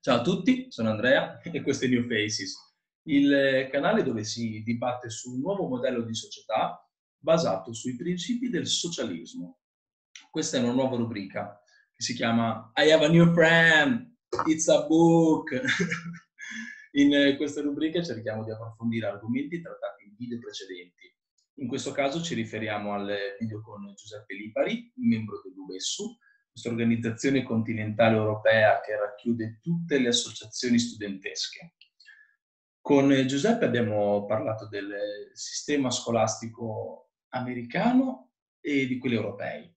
Ciao a tutti, sono Andrea e questo è New Faces, il canale dove si dibatte su un nuovo modello di società basato sui principi del socialismo. Questa è una nuova rubrica che si chiama I have a new friend, it's a book. In questa rubrica cerchiamo di approfondire argomenti trattati in video precedenti. In questo caso ci riferiamo al video con Giuseppe Lipari, membro dell'UBESSU, questa organizzazione continentale europea che racchiude tutte le associazioni studentesche. Con Giuseppe abbiamo parlato del sistema scolastico americano e di quelli europei,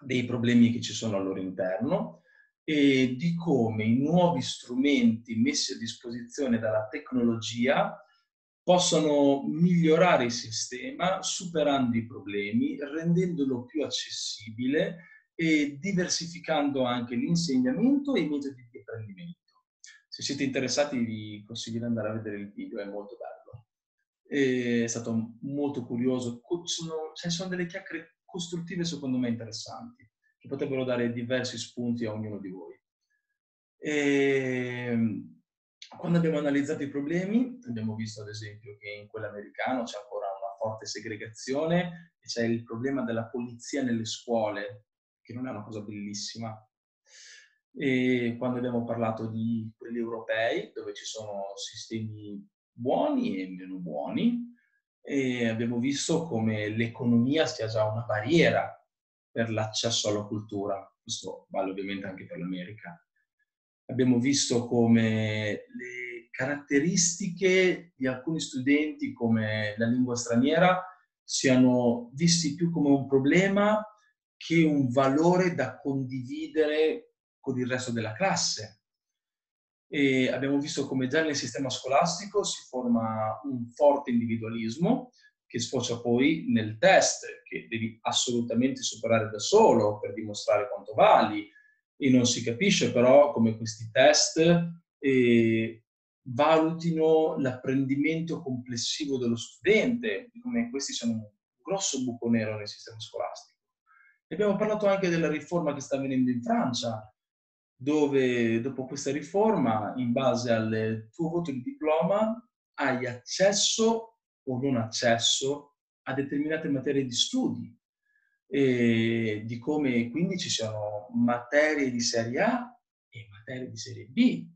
dei problemi che ci sono al loro interno e di come i nuovi strumenti messi a disposizione dalla tecnologia possono migliorare il sistema superando i problemi, rendendolo più accessibile e diversificando anche l'insegnamento e i metodi di apprendimento. Se siete interessati vi consiglio di andare a vedere il video, è molto bello. È stato molto curioso, sono, ne sono delle chiacchiere costruttive secondo me interessanti, che potrebbero dare diversi spunti a ognuno di voi. E ehm, quando abbiamo analizzato i problemi, abbiamo visto ad esempio che in quello americano c'è ancora una forte segregazione e c'è il problema della polizia nelle scuole, che non è una cosa bellissima. E quando abbiamo parlato di quelli europei, dove ci sono sistemi buoni e meno buoni, e abbiamo visto come l'economia sia già una barriera per l'accesso alla cultura. Questo vale ovviamente anche per l'America. Abbiamo visto come le caratteristiche di alcuni studenti come la lingua straniera siano visti più come un problema che un valore da condividere con il resto della classe. E abbiamo visto come già nel sistema scolastico si forma un forte individualismo che sfocia poi nel test, che devi assolutamente superare da solo per dimostrare quanto vali, e non si capisce però come questi test eh, valutino l'apprendimento complessivo dello studente, come questi sono un grosso buco nero nel sistema scolastico. Abbiamo parlato anche della riforma che sta avvenendo in Francia, dove dopo questa riforma, in base al tuo voto di diploma, hai accesso o non accesso a determinate materie di studi e di come quindi ci siano materie di serie A e materie di serie B.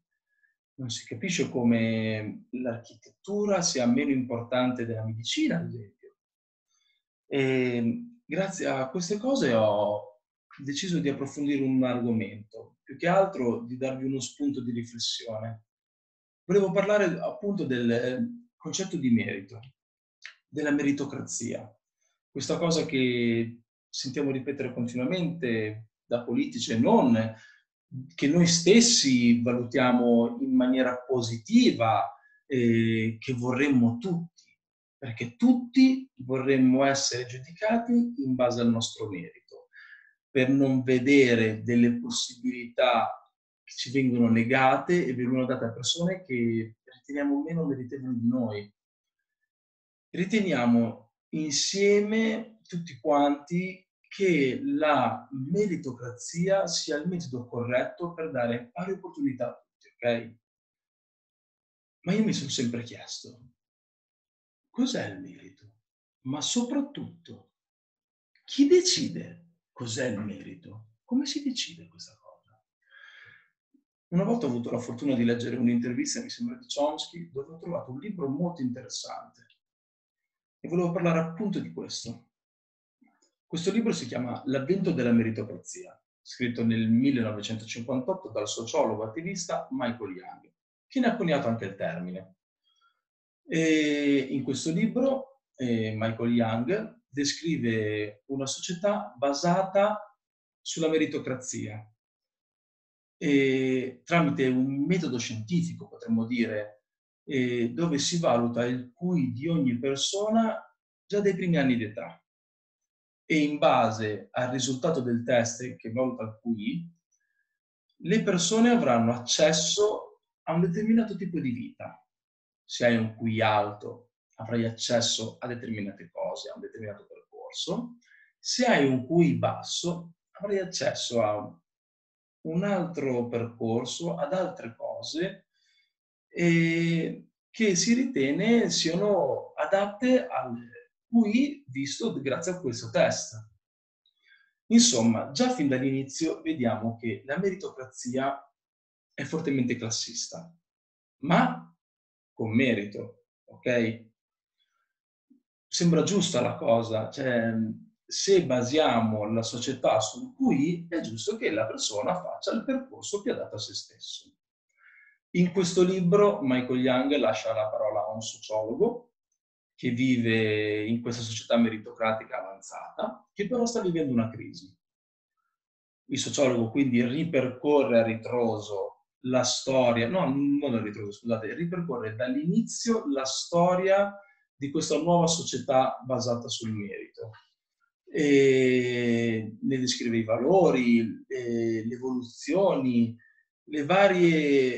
Non si capisce come l'architettura sia meno importante della medicina, ad esempio. E grazie a queste cose ho deciso di approfondire un argomento, più che altro di darvi uno spunto di riflessione. Volevo parlare appunto del eh, concetto di merito, della meritocrazia. Questa cosa che sentiamo ripetere continuamente da politici e non, che noi stessi valutiamo in maniera positiva, eh, che vorremmo tutti perché tutti vorremmo essere giudicati in base al nostro merito, per non vedere delle possibilità che ci vengono negate e vengono date a persone che riteniamo meno meritevoli di noi. Riteniamo insieme tutti quanti che la meritocrazia sia il metodo corretto per dare pari opportunità a tutti, ok? Ma io mi sono sempre chiesto, cos'è il merito? Ma soprattutto, chi decide cos'è il merito? Come si decide questa cosa? Una volta ho avuto la fortuna di leggere un'intervista, mi sembra di Chomsky, dove ho trovato un libro molto interessante e volevo parlare appunto di questo. Questo libro si chiama L'avvento della meritocrazia, scritto nel 1958 dal sociologo attivista Michael Young, che ne ha coniato anche il termine. E in questo libro eh, Michael Young descrive una società basata sulla meritocrazia e tramite un metodo scientifico, potremmo dire, eh, dove si valuta il QI di ogni persona già dai primi anni d'età. E in base al risultato del test che valuta il QI, le persone avranno accesso a un determinato tipo di vita se hai un QI alto avrai accesso a determinate cose, a un determinato percorso, se hai un QI basso avrai accesso a un altro percorso, ad altre cose eh, che si ritiene siano adatte al qui visto grazie a questo test. Insomma, già fin dall'inizio vediamo che la meritocrazia è fortemente classista, ma con merito, ok? Sembra giusta la cosa, cioè se basiamo la società sul QI è giusto che la persona faccia il percorso più adatto a se stesso. In questo libro Michael Young lascia la parola a un sociologo che vive in questa società meritocratica avanzata, che però sta vivendo una crisi. Il sociologo quindi ripercorre a ritroso la storia, no, non a ritroso, scusate, ripercorre dall'inizio la storia di questa nuova società basata sul merito. E ne descrive i valori, le evoluzioni, le varie,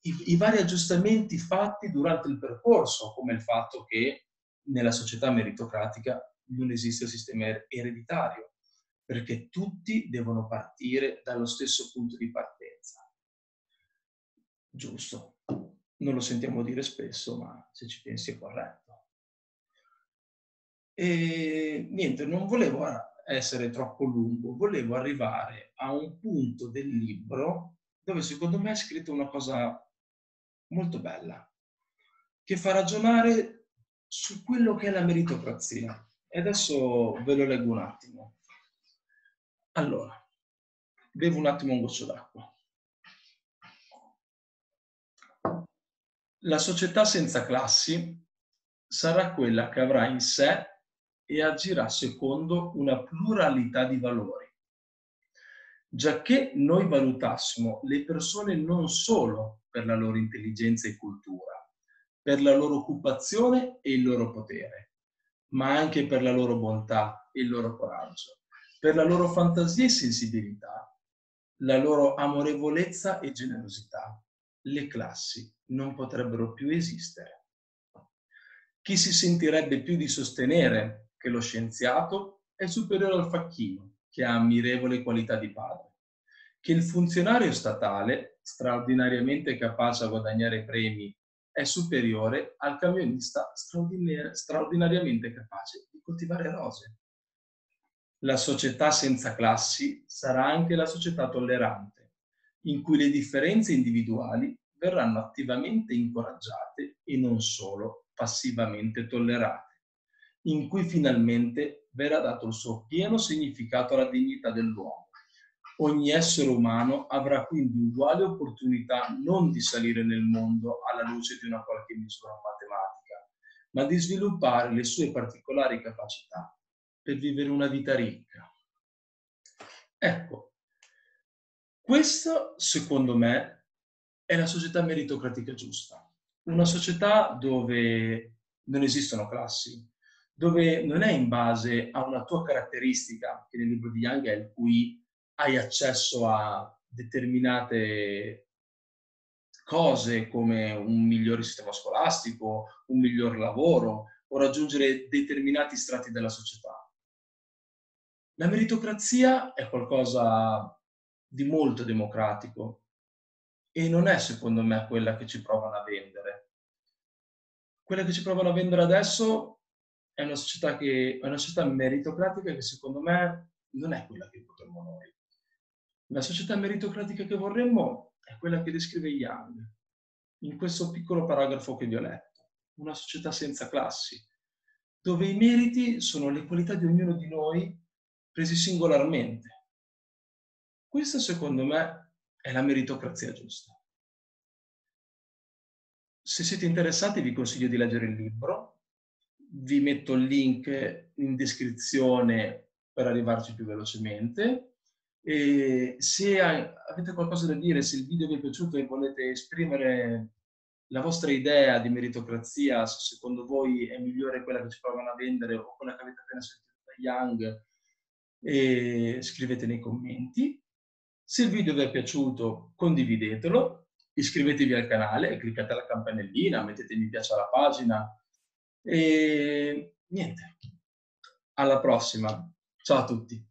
i, i vari aggiustamenti fatti durante il percorso, come il fatto che nella società meritocratica non esiste il sistema er-, ereditario, perché tutti devono partire dallo stesso punto di partenza. Giusto, non lo sentiamo dire spesso, ma se ci pensi è corretto. E niente, non volevo essere troppo lungo, volevo arrivare a un punto del libro dove secondo me è scritto una cosa molto bella, che fa ragionare su quello che è la meritocrazia. E adesso ve lo leggo un attimo. Allora, bevo un attimo un goccio d'acqua. La società senza classi sarà quella che avrà in sé e agirà secondo una pluralità di valori. Giacché noi valutassimo le persone non solo per la loro intelligenza e cultura, per la loro occupazione e il loro potere, ma anche per la loro bontà e il loro coraggio, per la loro fantasia e sensibilità, la loro amorevolezza e generosità. Le classi non potrebbero più esistere. Chi si sentirebbe più di sostenere che lo scienziato è superiore al facchino, che ha ammirevole qualità di padre, che il funzionario statale, straordinariamente capace a guadagnare premi è superiore al camionista straordinariamente capace di coltivare rose. La società senza classi sarà anche la società tollerante, in cui le differenze individuali verranno attivamente incoraggiate e non solo passivamente tollerate, in cui finalmente verrà dato il suo pieno significato alla dignità dell'uomo Ogni essere umano avrà quindi uguale opportunità non di salire nel mondo alla luce di una qualche misura matematica, ma di sviluppare le sue particolari capacità per vivere una vita ricca. Ecco, questa secondo me è la società meritocratica giusta, una società dove non esistono classi, dove non è in base a una tua caratteristica, che nel libro di Young è il cui hai accesso a determinate cose come un migliore sistema scolastico, un miglior lavoro o raggiungere determinati strati della società. La meritocrazia è qualcosa di molto democratico e non è secondo me quella che ci provano a vendere. Quella che ci provano a vendere adesso è una società, che, è una società meritocratica che secondo me non è quella che potremmo noi. La società meritocratica che vorremmo è quella che descrive Young in questo piccolo paragrafo che vi ho letto. Una società senza classi, dove i meriti sono le qualità di ognuno di noi presi singolarmente. Questa, secondo me, è la meritocrazia giusta. Se siete interessati vi consiglio di leggere il libro, vi metto il link in descrizione per arrivarci più velocemente e se avete qualcosa da dire, se il video vi è piaciuto e volete esprimere la vostra idea di meritocrazia, se secondo voi è migliore quella che ci provano a vendere o quella che avete appena sentito da Young, e scrivete nei commenti. Se il video vi è piaciuto, condividetelo, iscrivetevi al canale, cliccate la campanellina, mettete mi piace alla pagina e niente. Alla prossima. Ciao a tutti.